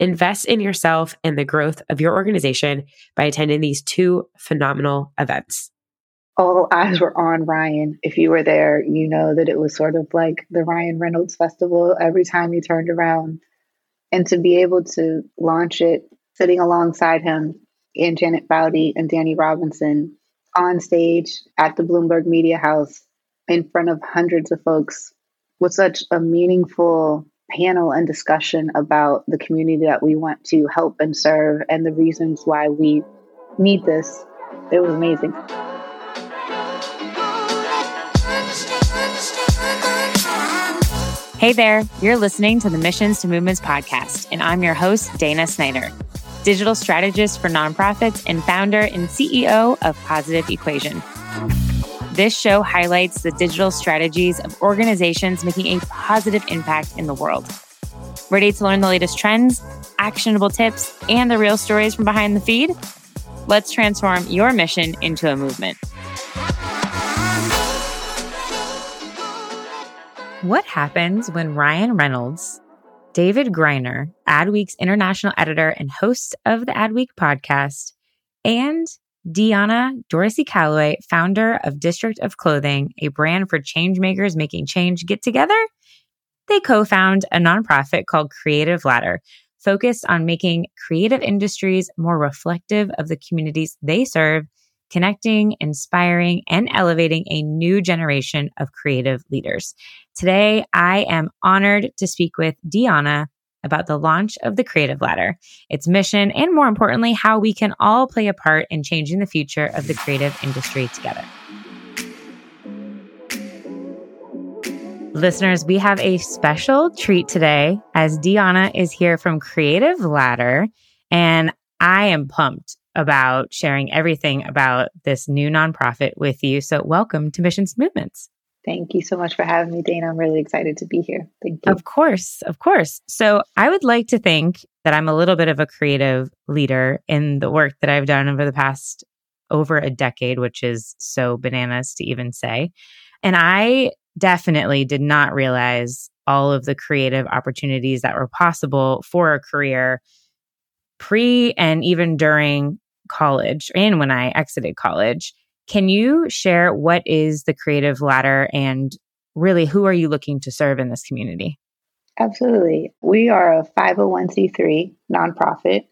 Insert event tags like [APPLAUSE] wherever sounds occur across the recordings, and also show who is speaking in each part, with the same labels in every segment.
Speaker 1: Invest in yourself and the growth of your organization by attending these two phenomenal events.
Speaker 2: All eyes were on Ryan. If you were there, you know that it was sort of like the Ryan Reynolds Festival every time you turned around. And to be able to launch it sitting alongside him and Janet Bowdy and Danny Robinson on stage at the Bloomberg Media House in front of hundreds of folks was such a meaningful panel and discussion about the community that we want to help and serve and the reasons why we need this. It was amazing.
Speaker 3: Hey there, you're listening to the Missions to Movements podcast, and I'm your host, Dana Snyder, digital strategist for nonprofits and founder and CEO of Positive Equation. This show highlights the digital strategies of organizations making a positive impact in the world. Ready to learn the latest trends, actionable tips, and the real stories from behind the feed? Let's transform your mission into a movement. What happens when Ryan Reynolds, David Griner, Adweek's international editor and host of the Adweek podcast, and Dionna Dorsey Calloway, founder of District of Clothing, a brand for changemakers making change, get together. They co found a nonprofit called Creative Ladder, focused on making creative industries more reflective of the communities they serve, connecting, inspiring, and elevating a new generation of creative leaders. Today, I am honored to speak with Dionna about the launch of the Creative Ladder, its mission, and more importantly, how we can all play a part in changing the future of the creative industry together. Listeners, we have a special treat today as Dionna is here from Creative Ladder, and I am pumped about sharing everything about this new nonprofit with you. So, welcome to Missions Movements.
Speaker 2: Thank you so much for having me, Dana. I'm really excited to be here. Thank you.
Speaker 3: Of course, of course. So, I would like to think that I'm a little bit of a creative leader in the work that I've done over the past over a decade, which is so bananas to even say. And I definitely did not realize all of the creative opportunities that were possible for a career pre and even during college and when I exited college. Can you share what is the creative ladder and really who are you looking to serve in this community?
Speaker 2: Absolutely. We are a 501c3 nonprofit.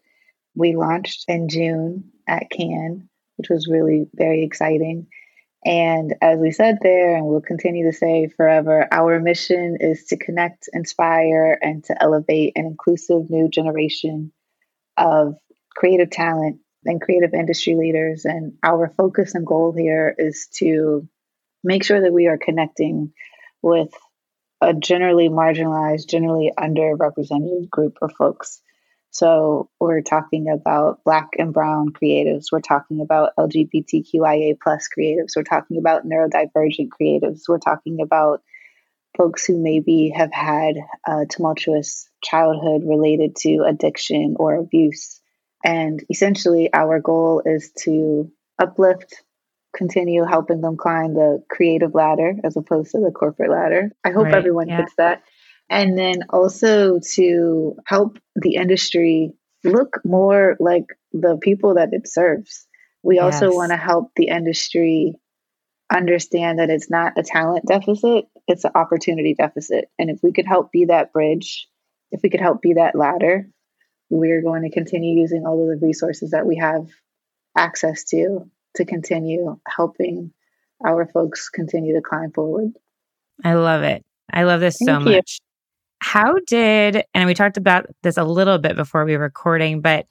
Speaker 2: We launched in June at Cannes, which was really very exciting. And as we said there, and we'll continue to say forever, our mission is to connect, inspire, and to elevate an inclusive new generation of creative talent and creative industry leaders. And our focus and goal here is to make sure that we are connecting with a generally marginalized, generally underrepresented group of folks. So we're talking about Black and Brown creatives. We're talking about LGBTQIA plus creatives. We're talking about neurodivergent creatives. We're talking about folks who maybe have had a tumultuous childhood related to addiction or abuse. And essentially, our goal is to uplift, continue helping them climb the creative ladder as opposed to the corporate ladder. I hope right, everyone yeah. gets that. And then also to help the industry look more like the people that it serves. We yes. also want to help the industry understand that it's not a talent deficit, it's an opportunity deficit. And if we could help be that bridge, if we could help be that ladder, we're going to continue using all of the resources that we have access to to continue helping our folks continue to climb forward.
Speaker 3: I love it. I love this Thank so you. much. How did, and we talked about this a little bit before we were recording, but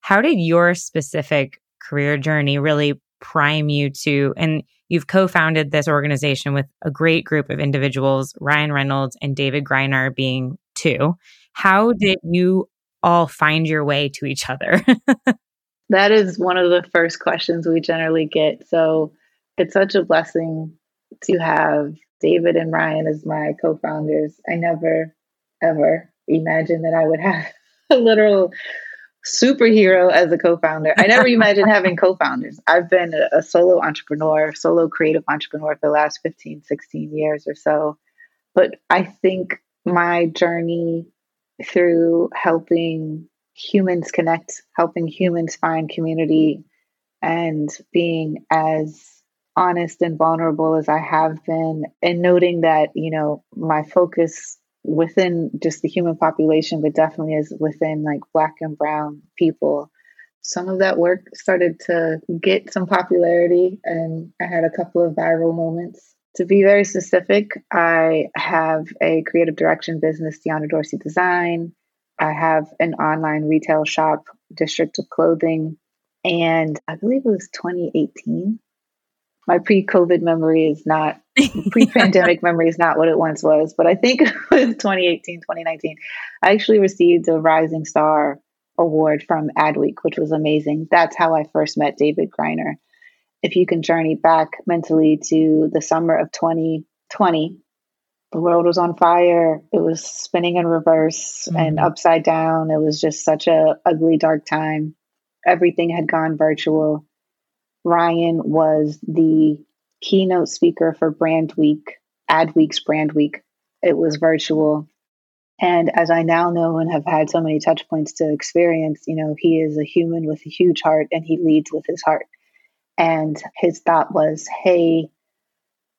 Speaker 3: how did your specific career journey really prime you to, and you've co-founded this organization with a great group of individuals, Ryan Reynolds and David Griner being two. How did you all find your way to each other? [LAUGHS]
Speaker 2: that is one of the first questions we generally get. So it's such a blessing to have David and Ryan as my co-founders. I never ever imagined that I would have [LAUGHS] a literal superhero as a co-founder. I never imagined having [LAUGHS] co-founders. I've been a, a, solo entrepreneur, solo creative entrepreneur for the last 15, 16 years or so. But I think my journey through helping humans connect, helping humans find community and being as honest and vulnerable as I have been and noting that, you know, my focus within just the human population, but definitely as within like Black and Brown people. Some of that work started to get some popularity, and I had a couple of viral moments. To be very specific, I have a creative direction business, Dionna Dorsey Design. I have an online retail shop, District of Clothing, and I believe it was 2018 my pre-COVID memory is not [LAUGHS] pre-pandemic memory is not what it once was, but I think it was 2018, 2019. I actually received a Rising Star award from Adweek, which was amazing. That's how I first met David Griner. If you can journey back mentally to the summer of 2020, the world was on fire. It was spinning in reverse mm-hmm. and upside down. It was just such a ugly, dark time. Everything had gone virtual Ryan was the keynote speaker for Brandweek, Ad Week's Brandweek. It was virtual. And as I now know and have had so many touch points to experience, you know, he is a human with a huge heart and he leads with his heart. And his thought was, hey,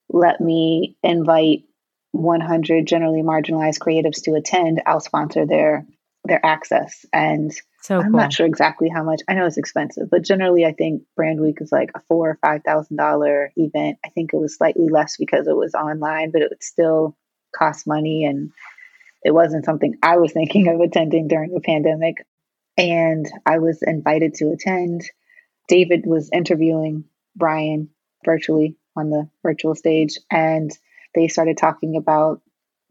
Speaker 2: let me invite 100 generally marginalized creatives to attend. I'll sponsor their their access. And so I'm cool. not sure exactly how much. I know it's expensive, but generally, I think Brandweek is like a four or five thousand dollar event. I think it was slightly less because it was online, but it would still cost money, and it wasn't something I was thinking of attending during the pandemic. And I was invited to attend. David was interviewing Ryan virtually on the virtual stage, and they started talking about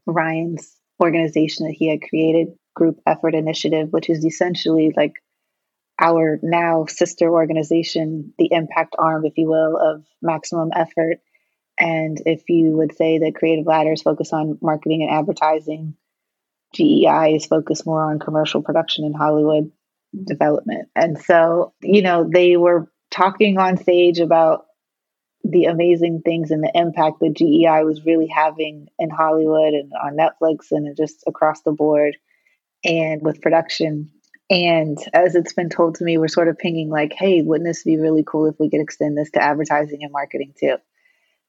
Speaker 2: Ryan's organization that he had created group effort initiative, which is essentially like our now sister organization, the impact arm, if you will, of maximum effort. And if you would say that Creative Ladders focus on marketing and advertising, GEI is focused more on commercial production in Hollywood development. And so, you know, they were talking on stage about the amazing things and the impact that GEI was really having in Hollywood and on Netflix and just across the board and with production. And as it's been told to me, we're sort of pinging like, hey, wouldn't this be really cool if we could extend this to advertising and marketing too?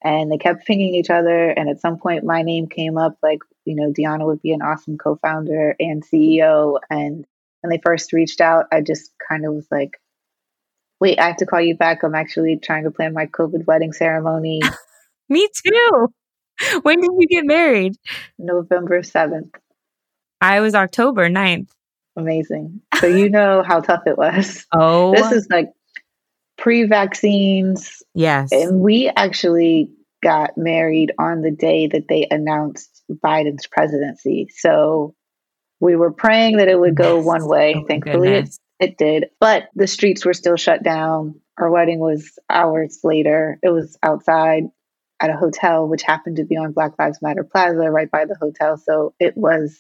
Speaker 2: And they kept pinging each other. And at some point, my name came up like, you know, Dionna would be an awesome co founder and CEO. And when they first reached out, I just kind of was like, wait, I have to call you back. I'm actually trying to plan my COVID wedding ceremony. [LAUGHS]
Speaker 3: me too. When did you get married?
Speaker 2: November 7th.
Speaker 3: I was October 9th.
Speaker 2: Amazing. So you [LAUGHS] know how tough it was.
Speaker 3: Oh.
Speaker 2: This is like pre vaccines.
Speaker 3: Yes.
Speaker 2: And we actually got married on the day that they announced Biden's presidency. So we were praying that it would go yes. one way. Oh, Thankfully, it, it did. But the streets were still shut down. Our wedding was hours later. It was outside at a hotel, which happened to be on Black Lives Matter Plaza right by the hotel. So it was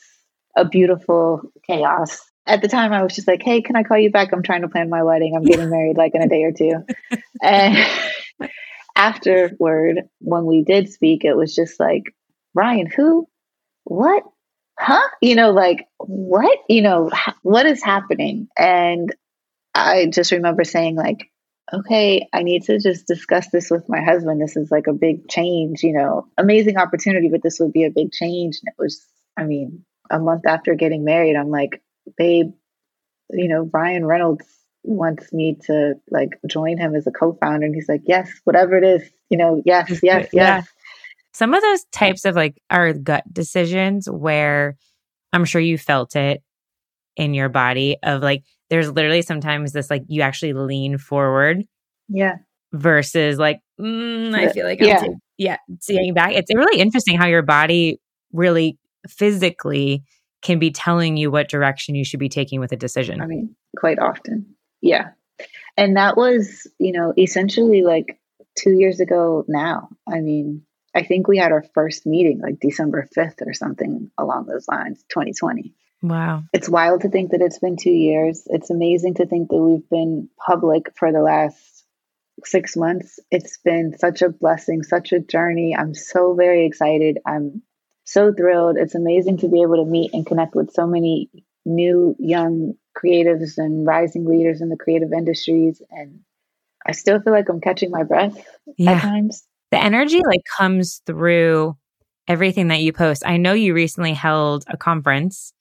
Speaker 2: a beautiful chaos. At the time, I was just like, hey, can I call you back? I'm trying to plan my wedding. I'm getting married like in a day or two. [LAUGHS] and [LAUGHS] afterward, when we did speak, it was just like, Ryan, who? What? Huh? You know, like, what? You know, what is happening? And I just remember saying, like, okay, I need to just discuss this with my husband. This is like a big change, you know, amazing opportunity, but this would be a big change. And it was, I mean, a month after getting married, I'm like, babe, you know, Ryan Reynolds wants me to like join him as a co-founder. And he's like, yes, whatever it is, you know, yes, yes, yes.
Speaker 3: Some of those types of like are gut decisions where I'm sure you felt it in your body of like, there's literally sometimes this like you actually lean forward.
Speaker 2: Yeah.
Speaker 3: Versus like, mm, I feel like I'm yeah. Too, yeah, seeing back. It's really interesting how your body really physically can be telling you what direction you should be taking with a decision.
Speaker 2: I mean, quite often. Yeah. And that was, you know, essentially like two years ago now. I mean, I think we had our first meeting like December 5th or something along those lines, 2020.
Speaker 3: Wow.
Speaker 2: It's wild to think that it's been two years. It's amazing to think that we've been public for the last six months. It's been such a blessing, such a journey. I'm so very excited. I'm so thrilled. It's amazing to be able to meet and connect with so many new young creatives and rising leaders in the creative industries. And I still feel like I'm catching my breath yeah. at times.
Speaker 3: The energy like comes through everything that you post. I know you recently held a conference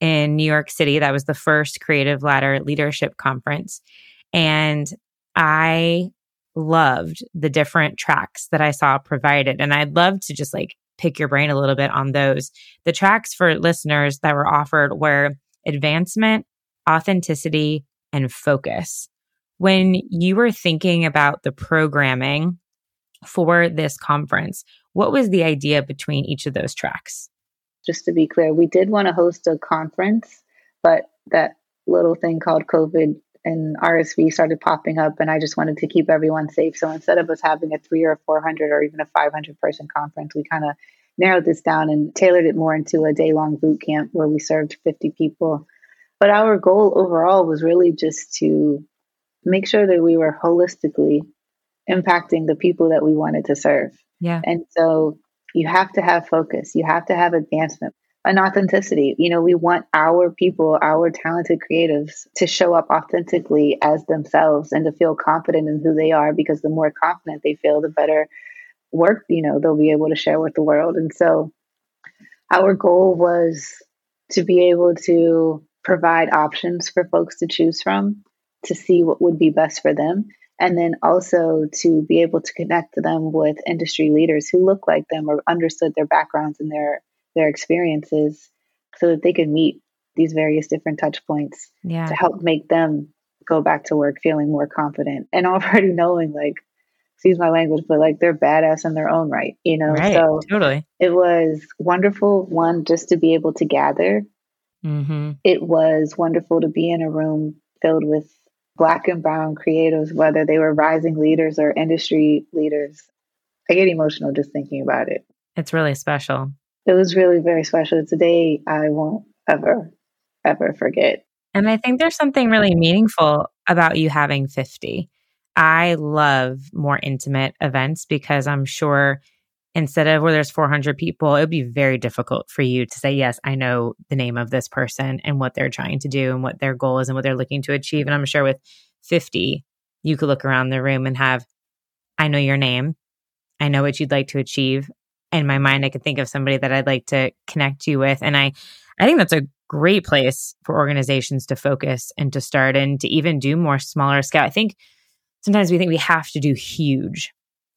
Speaker 3: in New York City. That was the first Creative Ladder Leadership Conference. And I loved the different tracks that I saw provided. And I'd love to just like pick your brain a little bit on those. The tracks for listeners that were offered were advancement, authenticity, and focus. When you were thinking about the programming for this conference, what was the idea between each of those tracks?
Speaker 2: Just to be clear, we did want to host a conference, but that little thing called COVID and RSV started popping up, and I just wanted to keep everyone safe. So instead of us having a three or 400 or even a 500 person conference, we kind of narrowed this down and tailored it more into a day long boot camp where we served 50 people. But our goal overall was really just to make sure that we were holistically impacting the people that we wanted to serve.
Speaker 3: Yeah.
Speaker 2: And so you have to have focus, you have to have advancement and authenticity. You know, we want our people, our talented creatives to show up authentically as themselves and to feel confident in who they are because the more confident they feel, the better work, you know, they'll be able to share with the world. And so our goal was to be able to provide options for folks to choose from to see what would be best for them. And then also to be able to connect them with industry leaders who look like them or understood their backgrounds and their their experiences so that they could meet these various different touch points
Speaker 3: yeah.
Speaker 2: to help make them go back to work feeling more confident and [LAUGHS] already knowing like excuse my language but like they're badass in their own right you know
Speaker 3: right, so totally
Speaker 2: it was wonderful one just to be able to gather
Speaker 3: mm-hmm.
Speaker 2: it was wonderful to be in a room filled with black and brown creatives whether they were rising leaders or industry leaders i get emotional just thinking about it
Speaker 3: it's really special
Speaker 2: it was really very special. It's a day I won't ever, ever forget.
Speaker 3: And I think there's something really meaningful about you having 50. I love more intimate events because I'm sure instead of where there's 400 people, it would be very difficult for you to say, Yes, I know the name of this person and what they're trying to do and what their goal is and what they're looking to achieve. And I'm sure with 50, you could look around the room and have, I know your name. I know what you'd like to achieve in my mind I could think of somebody that I'd like to connect you with. And I I think that's a great place for organizations to focus and to start and to even do more smaller scale. I think sometimes we think we have to do huge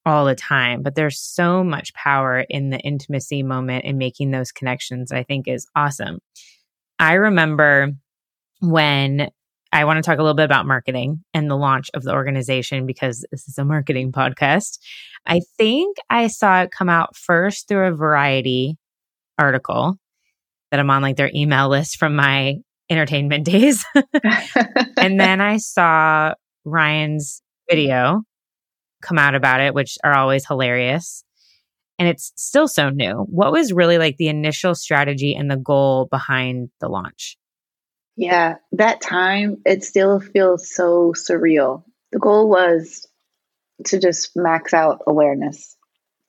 Speaker 3: all the time, but there's so much power in the intimacy moment and making those connections, I think is awesome. I remember when I want to talk a little bit about marketing and the launch of the organization because this is a marketing podcast. I think I saw it come out first through a variety article that I'm on like their email list from my entertainment [LAUGHS] days. [LAUGHS] and then I saw Ryan's video come out about it, which are always hilarious. and it's still so new. What was really like the initial strategy and the goal behind the launch?
Speaker 2: Yeah, that time, it still feels so surreal. The goal was to just max out awareness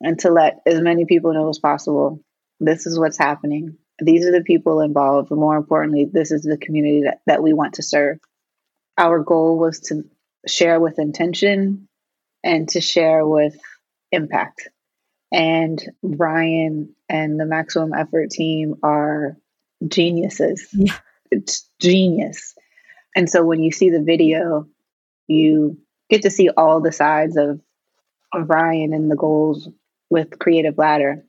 Speaker 2: and to let as many people know as possible this is what's happening. These are the people involved. More importantly, this is the community that, that we want to serve. Our goal was to share with intention and to share with impact. And Ryan and the Maximum Effort team are geniuses. Yeah. It's genius. And so when you see the video, you get to see all the sides of, of Ryan and the goals with Creative Ladder.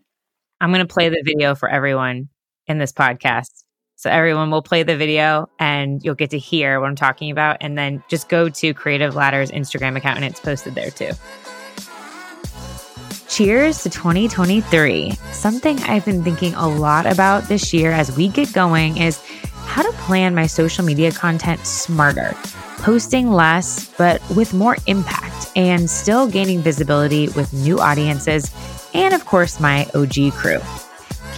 Speaker 3: I'm going to play the video for everyone in this podcast. So everyone will play the video and you'll get to hear what I'm talking about. And then just go to Creative Ladder's Instagram account and it's posted there too. Cheers to 2023. Something I've been thinking a lot about this year as we get going is how to plan my social media content smarter, posting less, but with more impact, and still gaining visibility with new audiences, and of course, my OG crew.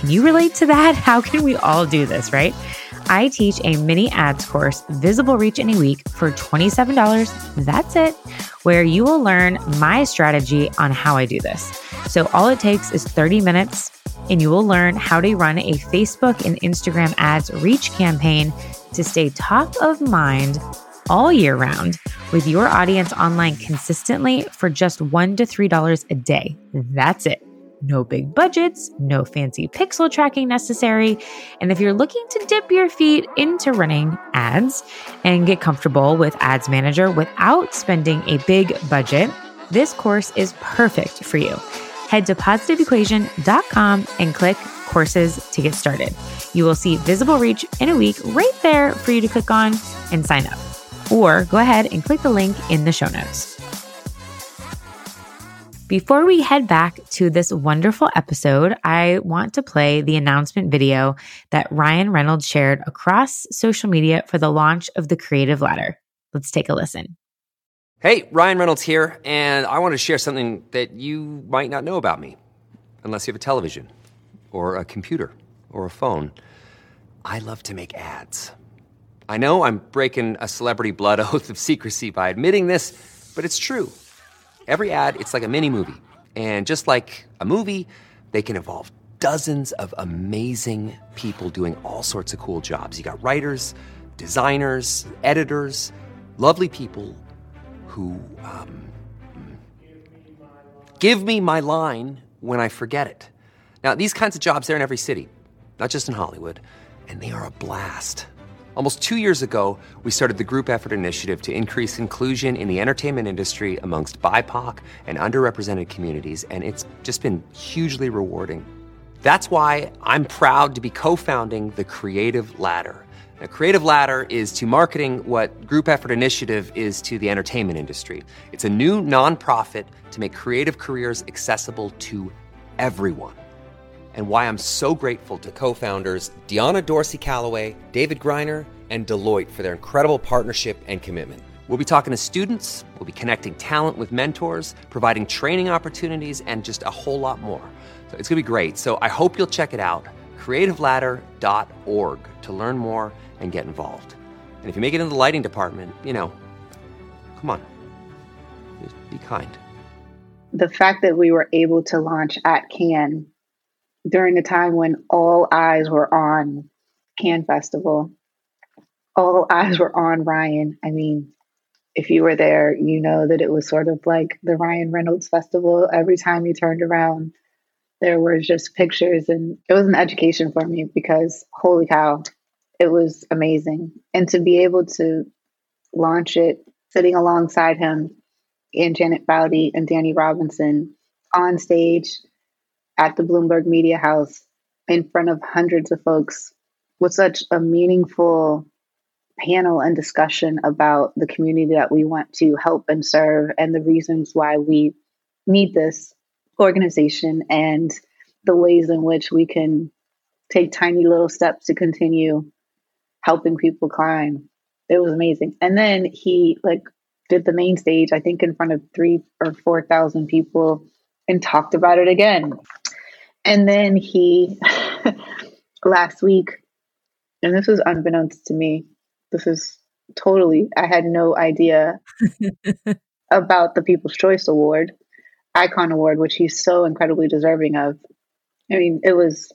Speaker 3: Can you relate to that? [LAUGHS] How can we all do this, right? I teach a mini ads course, Visible Reach in a Week, for $27. That's it, where you will learn my strategy on how I do this. So, all it takes is 30 minutes, and you will learn how to run a Facebook and Instagram ads reach campaign to stay top of mind all year round with your audience online consistently for just $1 to $3 a day. That's it. No big budgets, no fancy pixel tracking necessary. And if you're looking to dip your feet into running ads and get comfortable with Ads Manager without spending a big budget, this course is perfect for you. Head to positiveequation.com and click courses to get started. You will see visible reach in a week right there for you to click on and sign up. Or go ahead and click the link in the show notes. Before we head back to this wonderful episode, I want to play the announcement video that Ryan Reynolds shared across social media for the launch of the Creative Ladder. Let's take a listen.
Speaker 4: Hey, Ryan Reynolds here, and I want to share something that you might not know about me, unless you have a television, or a computer, or a phone. I love to make ads. I know I'm breaking a celebrity blood [LAUGHS] oath of secrecy by admitting this, but it's true. Every ad, it's like a mini movie. And just like a movie, they can involve dozens of amazing people doing all sorts of cool jobs. You got writers, designers, editors, lovely people who um, give me my line when I forget it. Now, these kinds of jobs, they're in every city, not just in Hollywood, and they are a blast. Almost two years ago, we started the Group Effort Initiative to increase inclusion in the entertainment industry amongst BIPOC and underrepresented communities, and it's just been hugely rewarding. That's why I'm proud to be co founding the Creative Ladder. Now, Creative Ladder is to marketing what Group Effort Initiative is to the entertainment industry. It's a new nonprofit to make creative careers accessible to everyone and why I'm so grateful to co founders Dionna Dorsey Calloway, David Griner, and Deloitte for their incredible partnership and commitment. We'll be talking to students, we'll be connecting talent with mentors, providing training opportunities, and just a whole lot more. So it's gonna be great. So I hope you'll check it out creativeladder.org to learn more and get involved. And if you make it in the lighting department, you know, come on, just be kind.
Speaker 2: The fact that we were able to launch at Cannes during a time when all eyes were on Cannes Festival, all eyes were on Ryan. I mean, if you were there, you know that it was sort of like the Ryan Reynolds Festival. Every time you turned around, there were just pictures, and it was an education for me because holy cow, it was amazing. And to be able to launch it sitting alongside him and Janet Bowdy and Danny Robinson on stage at the Bloomberg Media House in front of hundreds of folks with such a meaningful panel and discussion about the community that we want to help and serve and the reasons why we need this organization and the ways in which we can take tiny little steps to continue helping people climb. It was amazing. And then he like did the main stage, I think in front of three or 4,000 people and talked about it again. And then he, [LAUGHS] last week, and this was unbeknownst to me, this is totally, I had no idea [LAUGHS] about the People's Choice Award, Icon Award, which he's so incredibly deserving of. I mean, it was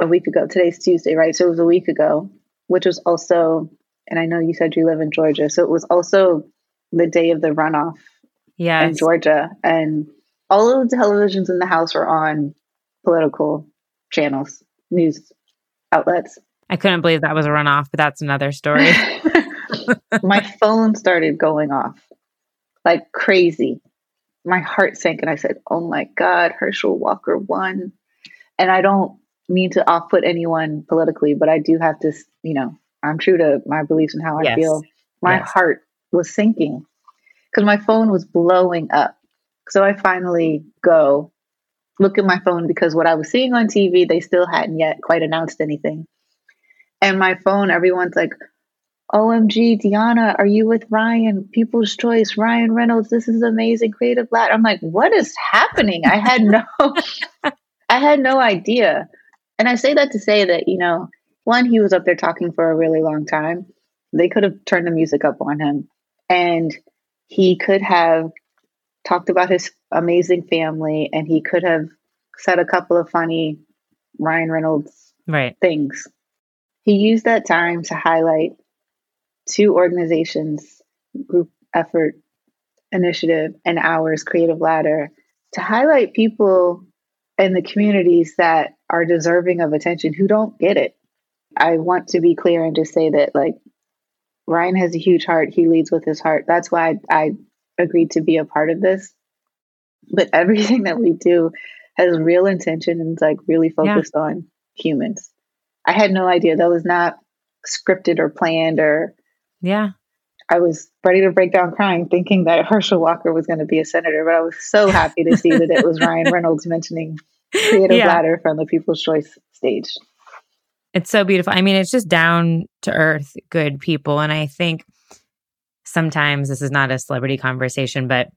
Speaker 2: a week ago. Today's Tuesday, right? So it was a week ago, which was also, and I know you said you live in Georgia, so it was also the day of the runoff
Speaker 3: yes.
Speaker 2: in Georgia. And all of the televisions in the house were on political channels, news outlets.
Speaker 3: I couldn't believe that was a runoff, but that's another story. [LAUGHS] [LAUGHS]
Speaker 2: My phone started going off like crazy. My heart sank and I said, Oh my God, Herschel Walker won. And I don't mean to off put anyone politically, but I do have to, you know, I'm true to my beliefs and how I
Speaker 3: yes.
Speaker 2: feel. My
Speaker 3: yes.
Speaker 2: heart was sinking because my phone was blowing up. So I finally go look at my phone because what I was seeing on TV, they still hadn't yet quite announced anything. And my phone, everyone's like, OMG, Dionna, are you with Ryan? People's Choice, Ryan Reynolds. This is amazing, creative lad. I'm like, what is happening? I had no, [LAUGHS] I had no idea. And I say that to say that, you know, one, he was up there talking for a really long time. They could have turned the music up on him. And he could have talked about his amazing family and he could have said a couple of funny Ryan Reynolds
Speaker 3: right.
Speaker 2: things. He used that time to highlight two organizations, Group Effort Initiative and Ours Creative Ladder, to highlight people in the communities that are deserving of attention who don't get it. I want to be clear and just say that, like, Ryan has a huge heart. He leads with his heart. That's why I, I agreed to be a part of this. But everything that we do has real intention and is like really focused yeah. on humans. I had no idea that was not scripted or planned or
Speaker 3: yeah.
Speaker 2: I was ready to break down crying thinking that Herschel Walker was going to be a senator, but I was so happy to see that it was Ryan Reynolds mentioning Creative [LAUGHS] yeah. Ladder from the People's Choice stage.
Speaker 3: It's so beautiful. I mean, it's just down to earth, good people. And I think sometimes this is not a celebrity conversation, but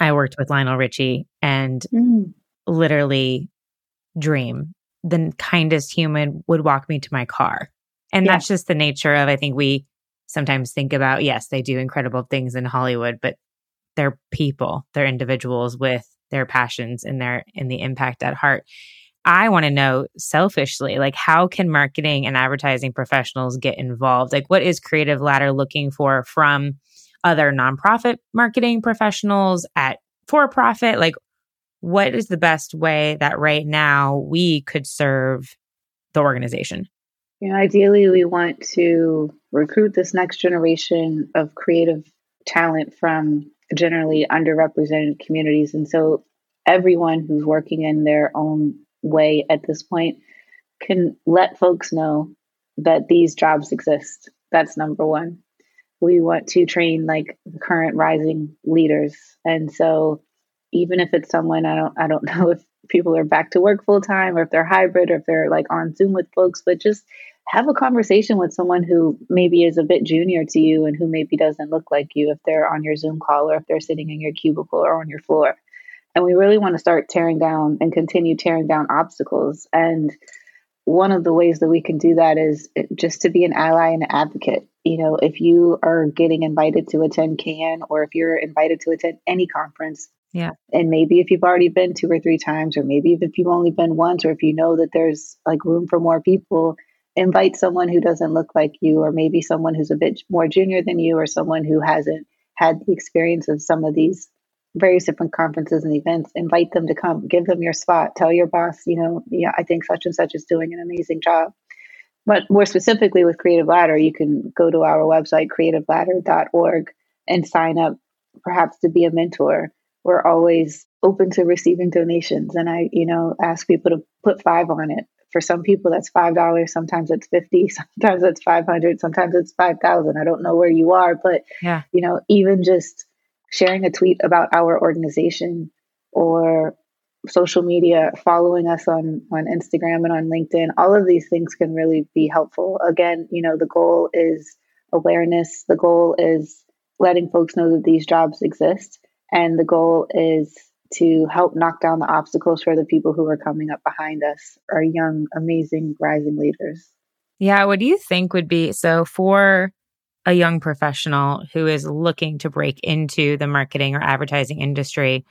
Speaker 3: I worked with Lionel Richie and mm. literally dream the kindest human would walk me to my car. And yeah. that's just the nature of, I think we sometimes think about, yes, they do incredible things in Hollywood, but they're people, they're individuals with their passions and their, and the impact at heart. I want to know selfishly, like how can marketing and advertising professionals get involved? Like what is Creative Ladder looking for from other nonprofit marketing professionals at for profit? Like what is the best way that right now we could serve the organization?
Speaker 2: You know, ideally we want to recruit this next generation of creative talent from generally underrepresented communities. And so everyone who's working in their own way at this point can let folks know that these jobs exist. That's number one. We want to train like current rising leaders. And so even if it's someone I don't I don't [LAUGHS] know if people are back to work full time or if they're hybrid or if they're like on Zoom with folks, but just have a conversation with someone who maybe is a bit junior to you and who maybe doesn't look like you if they're on your Zoom call or if they're sitting in your cubicle or on your floor. And we really want to start tearing down and continue tearing down obstacles. And one of the ways that we can do that is eh, just to be an ally and an advocate. You know, if you are getting invited to attend Cannes or if you're invited to attend any conference,
Speaker 3: yeah.
Speaker 2: And maybe if you've already been two or three times, or maybe if you've only been once, or if you know that there's like room for more people, invite someone who doesn't look like you, or maybe someone who's a bit more junior than you, or someone who hasn't had the experience of some of these various different conferences and events, invite them to come, give them your spot, tell your boss, you know, yeah, I think such and such is doing an amazing job. But more specifically with Creative Ladder, you can go to our website, creativeladder.org, and sign up perhaps to be a mentor. We're always open to receiving donations. And I, you know, ask people to put five on it. For some people, that's five dollars. Sometimes it's fifty. [LAUGHS] Sometimes it's five hundred. Sometimes it's five thousand. I don't know where you are, but
Speaker 3: yeah,
Speaker 2: you know, even just sharing a tweet about our organization or social media, following us on on Instagram and on LinkedIn, all of these things can really be helpful. Again, you know, the goal is awareness. The goal is letting folks know that these jobs exist, and the goal is to help knock down the obstacles for the people who are coming up behind us, our young, amazing, rising leaders.
Speaker 3: Yeah. What do you think would be so for a young professional who is looking to break into the marketing or advertising industry?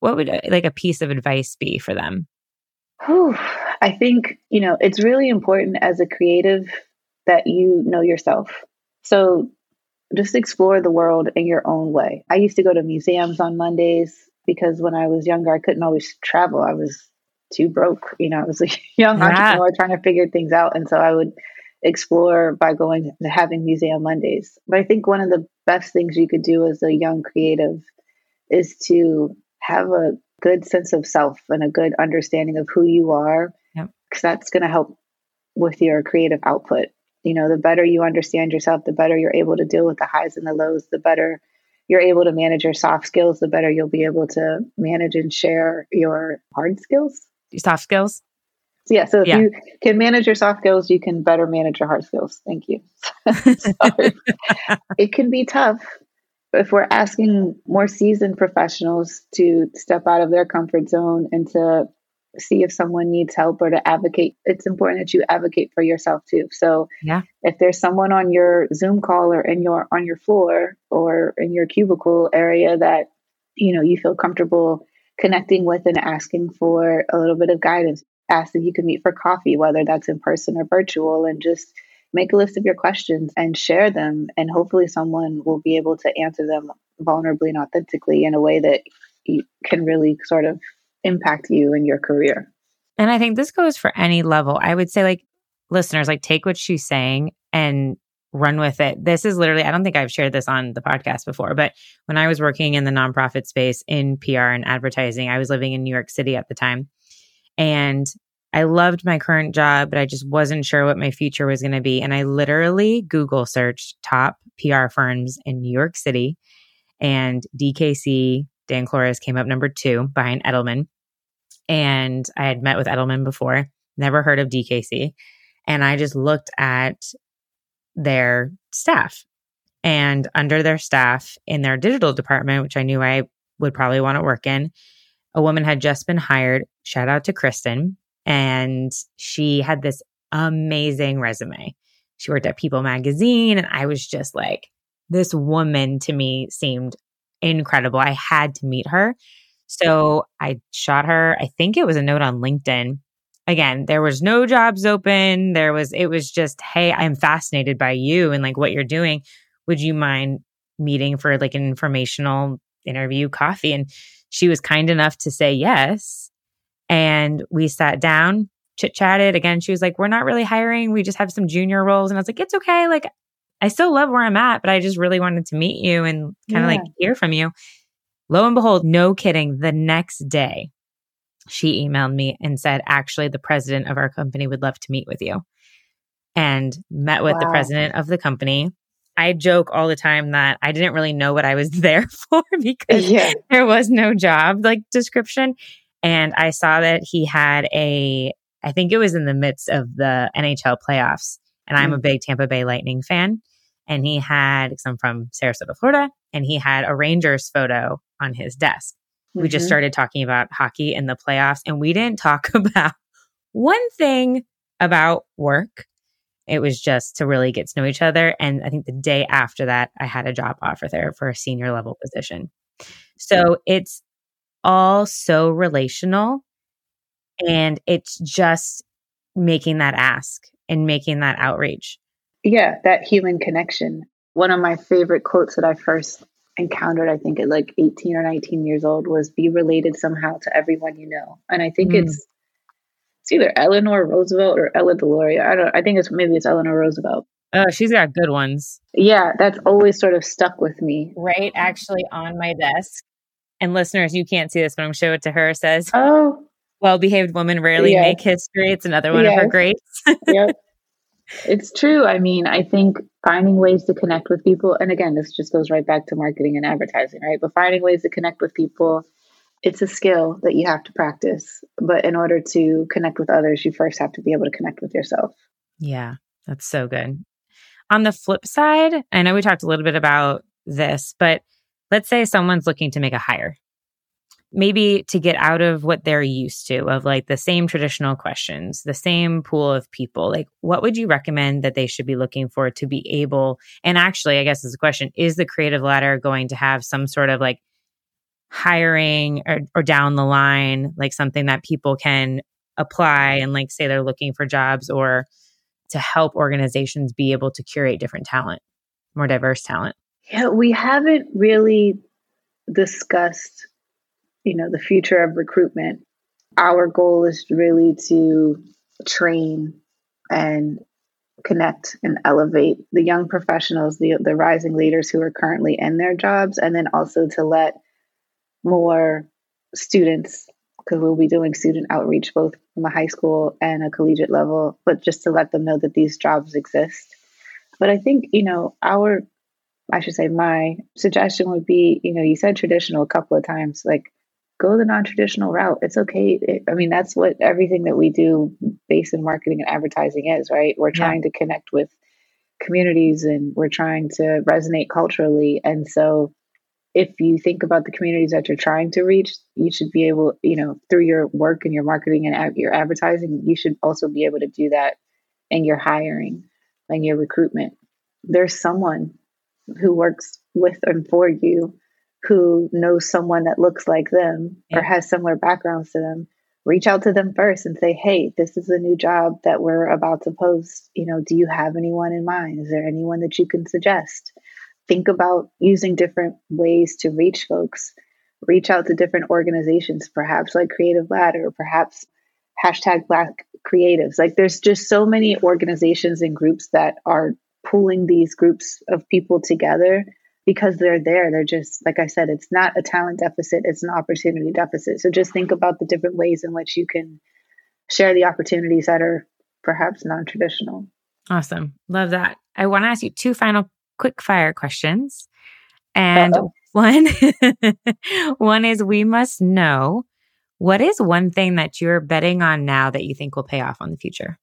Speaker 3: What would uh, like a piece of advice be for them?
Speaker 2: Whew. I think, you know, it's really important as a creative that you know yourself. So just explore the world in your own way. I used to go to museums on Mondays because when I was younger, I couldn't always travel. I was too broke. You know, I was a [LAUGHS] young yeah. entrepreneur trying to figure things out. And so I would explore by going to having museum Mondays. But I think one of the best things you could do as a young creative is to have a good sense of self and a good understanding of who you are. Because yep. that's going to help with your creative output. You know, the better you understand yourself, the better you're able to deal with the highs and the lows, the better you're able to manage your soft skills, the better you'll be able to manage and share your hard skills.
Speaker 3: Your soft skills?
Speaker 2: So yeah, so if yeah. you can manage your soft skills, you can better manage your hard skills. Thank you. [LAUGHS] [LAUGHS] it can be tough if we're asking more seasoned professionals to step out of their comfort zone and to see if someone needs help or to advocate it's important that you advocate for yourself too. So
Speaker 3: yeah.
Speaker 2: if there's someone on your zoom call or in your on your floor or in your cubicle area that you know you feel comfortable connecting with and asking for a little bit of guidance ask if you can meet for coffee whether that's in person or virtual and just make a list of your questions and share them and hopefully someone will be able to answer them vulnerably and authentically in a way that can really sort of impact you in your career.
Speaker 3: And I think this goes for any level. I would say, like, listeners, like, take what she's saying and run with it. This is literally, I don't think I've shared this on the podcast before, but when I was working in the nonprofit space in PR and advertising, I was living in New York City at the time. And I loved my current job, but I just wasn't sure what my future was going to be. And I literally Google searched top PR firms in New York City, and DKC Dan Klores, came up number two behind Edelman. And I had met with Edelman before, never heard of DKC. And I just looked at their staff. And under their staff in their digital department, which I knew I would probably want to work in, a woman had just been hired. Shout out to Kristen. And she had this amazing resume. She worked at People Magazine. And I was just like, this woman to me seemed incredible. I had to meet her. So I shot her, I think it was a note on LinkedIn. Again, there was no jobs open. There was, it was just, hey, I'm fascinated by you and like what you're doing. Would you mind meeting for like an informational interview coffee? And she was kind enough to say yes. And we sat down, chit chatted. Again, she was like, We're not really hiring. We just have some junior roles. And I was like, It's okay. Like, I still love where I'm at, but I just really wanted to meet you and kind of yeah. like hear from you. Lo and behold, no kidding, the next day, she emailed me and said, actually, the president of our company would love to meet with you. And met with wow. the president of the company. I joke all the time that I didn't really know what I was [LAUGHS] there for because yeah. there was no job like description. And I saw that he had a, I think it was in the midst of the NHL playoffs. And I'm a mm. big Tampa Bay Lightning fan and he had some from Sarasota, Florida, and he had a Rangers photo on his desk. Mm-hmm. We just mm-hmm. started talking about hockey in the playoffs, and we didn't talk [LAUGHS] about one thing about work. It was just to really get to know each other. And I think the day after that, I had a job offer there for a senior level position. So it's all so relational. And it's just making that ask and making that outreach.
Speaker 2: Yeah, that human connection. One of my favorite quotes that I first encountered, I think at like 18 or 19 years old, was be related somehow to everyone you know. And I think mm. it's it's either Eleanor Roosevelt or Ella Deloria. I don't I think it's maybe it's Eleanor Roosevelt.
Speaker 3: Oh, she's got good ones.
Speaker 2: Yeah, that's always sort of stuck with me.
Speaker 3: Right, actually on my desk. And listeners, you can't see this, but I'm show it to her. Says,
Speaker 2: "Oh,
Speaker 3: well-behaved women rarely yes. make history." It's another one yes. of her greats. [LAUGHS]
Speaker 2: yep. It's true. I mean, I think finding ways to connect with people, and again, this just goes right back to marketing and advertising, right? But finding ways to connect with people, it's a skill that you have to practice. But in order to connect with others, you first have to be able to connect with yourself.
Speaker 3: Yeah, that's so good. On the flip side, I know we talked a little bit about this, but let's say someone's looking to make a hire maybe to get out of what they're used to of like the same traditional questions, the same pool of people, like what would you recommend that they should be looking for to be able? And actually, I guess is a question is the creative ladder going to have some sort of like hiring or, or down the line, like something that people can apply and like say they're looking for jobs or to help organizations be able to curate different talent, more diverse talent?
Speaker 2: Yeah, we haven't really discussed you know the future of recruitment. Our goal is really to train and connect and elevate the young professionals the, the rising leaders who are currently in their jobs and then also to let more students because we'll be doing student outreach both from a high school and a collegiate level but just to let them know that these jobs exist. But i think you know our i should say my suggestion would be you know you said traditional a couple of times like go the non-traditional route. It's okay. It, i mean that's what everything that we do based in marketing and advertising is right? We're trying yeah. to connect with communities and we're trying to resonate culturally. And so if you think about the communities that you're trying to reach you should be able you know through your work and your marketing and ad- your advertising you should also be able to do that in your hiring and your recruitment. There's someone who works with and for you who knows someone that looks like them yeah. or has similar backgrounds to them, reach out to them first and say, "Hey, this is a new job that we're about to post. You know, do you have anyone in mind? Is there anyone that you can suggest?" Think about using different ways to reach folks. Reach out to different organizations, perhaps like Creative Ladder, or perhaps hashtag Black Creatives. Like, there's just so many organizations and groups that are pulling these groups of people together because they're there. They're just, like I said, it's not a talent deficit, it's an opportunity deficit. So just think about the different ways in which you can share the opportunities that are perhaps non traditional.
Speaker 3: Awesome. Love that. I want to ask you two final quick fire questions. And Uh-oh. one [LAUGHS] one is we must know what is one thing that you're betting on now that you think will pay off on the future?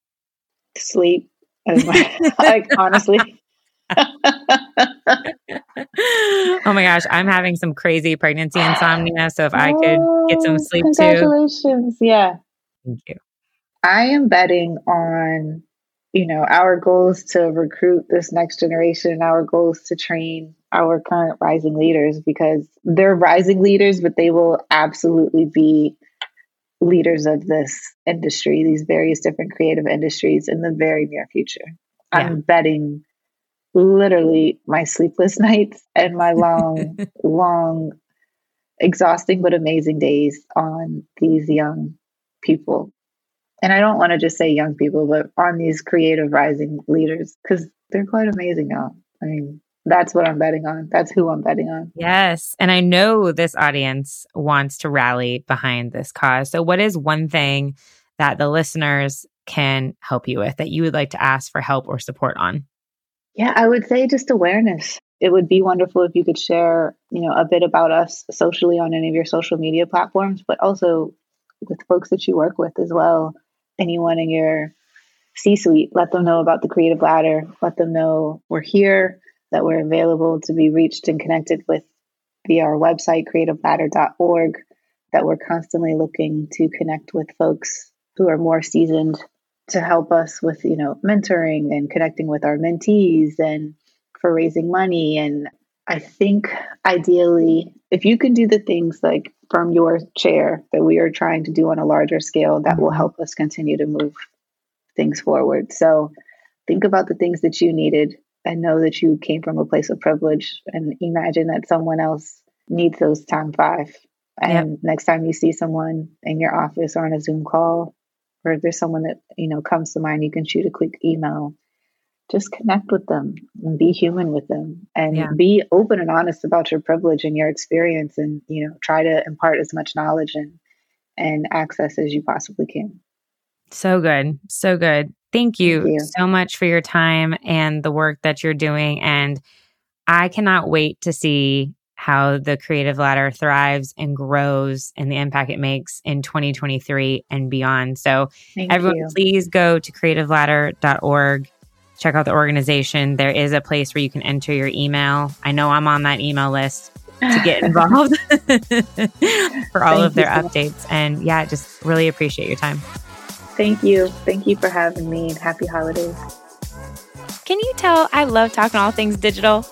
Speaker 2: Sleep. [LAUGHS] like honestly,
Speaker 3: oh my gosh, I'm having some crazy pregnancy insomnia. So if I could get some oh, sleep
Speaker 2: congratulations. too. Congratulations. Yeah.
Speaker 3: Thank you.
Speaker 2: I am betting on, you know, our goals to recruit this next generation, and our goals to train our current rising leaders because they're rising leaders, but they will absolutely be leaders of this industry, these various different creative industries in the very near future. Yeah. I'm betting literally my sleepless [LAUGHS] nights and my long, [LAUGHS] long, exhausting but amazing days on these young people. And I don't want to just say young people, but on these creative rising leaders because they're quite amazing now. I mean, that's what I'm betting on. That's who I'm betting on.
Speaker 3: Yes. And I know this audience wants to rally behind this cause. So, what is one thing that the listeners can help you with that you would like to ask for help or support on?
Speaker 2: Yeah, I would say just awareness. It would be wonderful if you could share, you know, a bit about us socially on any of your social media platforms, but also with folks that you work with as well. Anyone in your C suite, let them know about the Creative Ladder. Let them know we're here, that we're available to be reached and connected with via our website, creativeladder.org, that we're constantly looking to connect with folks who are more seasoned to help us with, you know, mentoring and connecting with our mentees and for raising money. And I think ideally, if you can do the things like from your chair that we are trying to do on a larger scale, that will mm-hmm. help us continue to move things forward. So think about the things that you needed and know that you came from a place of privilege and imagine that someone else needs those time five. And yep. next time you see someone in your office or on a Zoom call, or if there's someone that you know comes to mind you can shoot a quick email just connect with them and be human with them and yeah. be open and honest about your privilege and your experience and you know try to impart as much knowledge and and access as you possibly can
Speaker 3: so good so good thank you, thank you so much for your time and the work that you're doing and i cannot wait to see how the creative ladder thrives and grows and the impact it makes in 2023 and beyond. So, Thank everyone, you. please go to creativeladder.org. Check out the organization. There is a place where you can enter your email. I know I'm on that email list. to get [LAUGHS] involved [LAUGHS] for all
Speaker 2: Thank
Speaker 3: of their
Speaker 2: so
Speaker 3: updates. And yeah, just really appreciate your time.
Speaker 2: Thank you. Thank you for having me and happy holidays.
Speaker 3: Can you tell I love talking all things digital?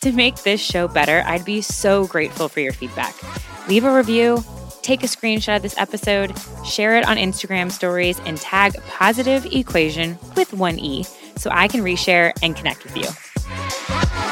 Speaker 3: To make this show better, I'd be so grateful for your feedback. Leave a review, take a screenshot of this episode, share it on Instagram stories, and tag Positive Equation with one E so I can reshare and connect with you.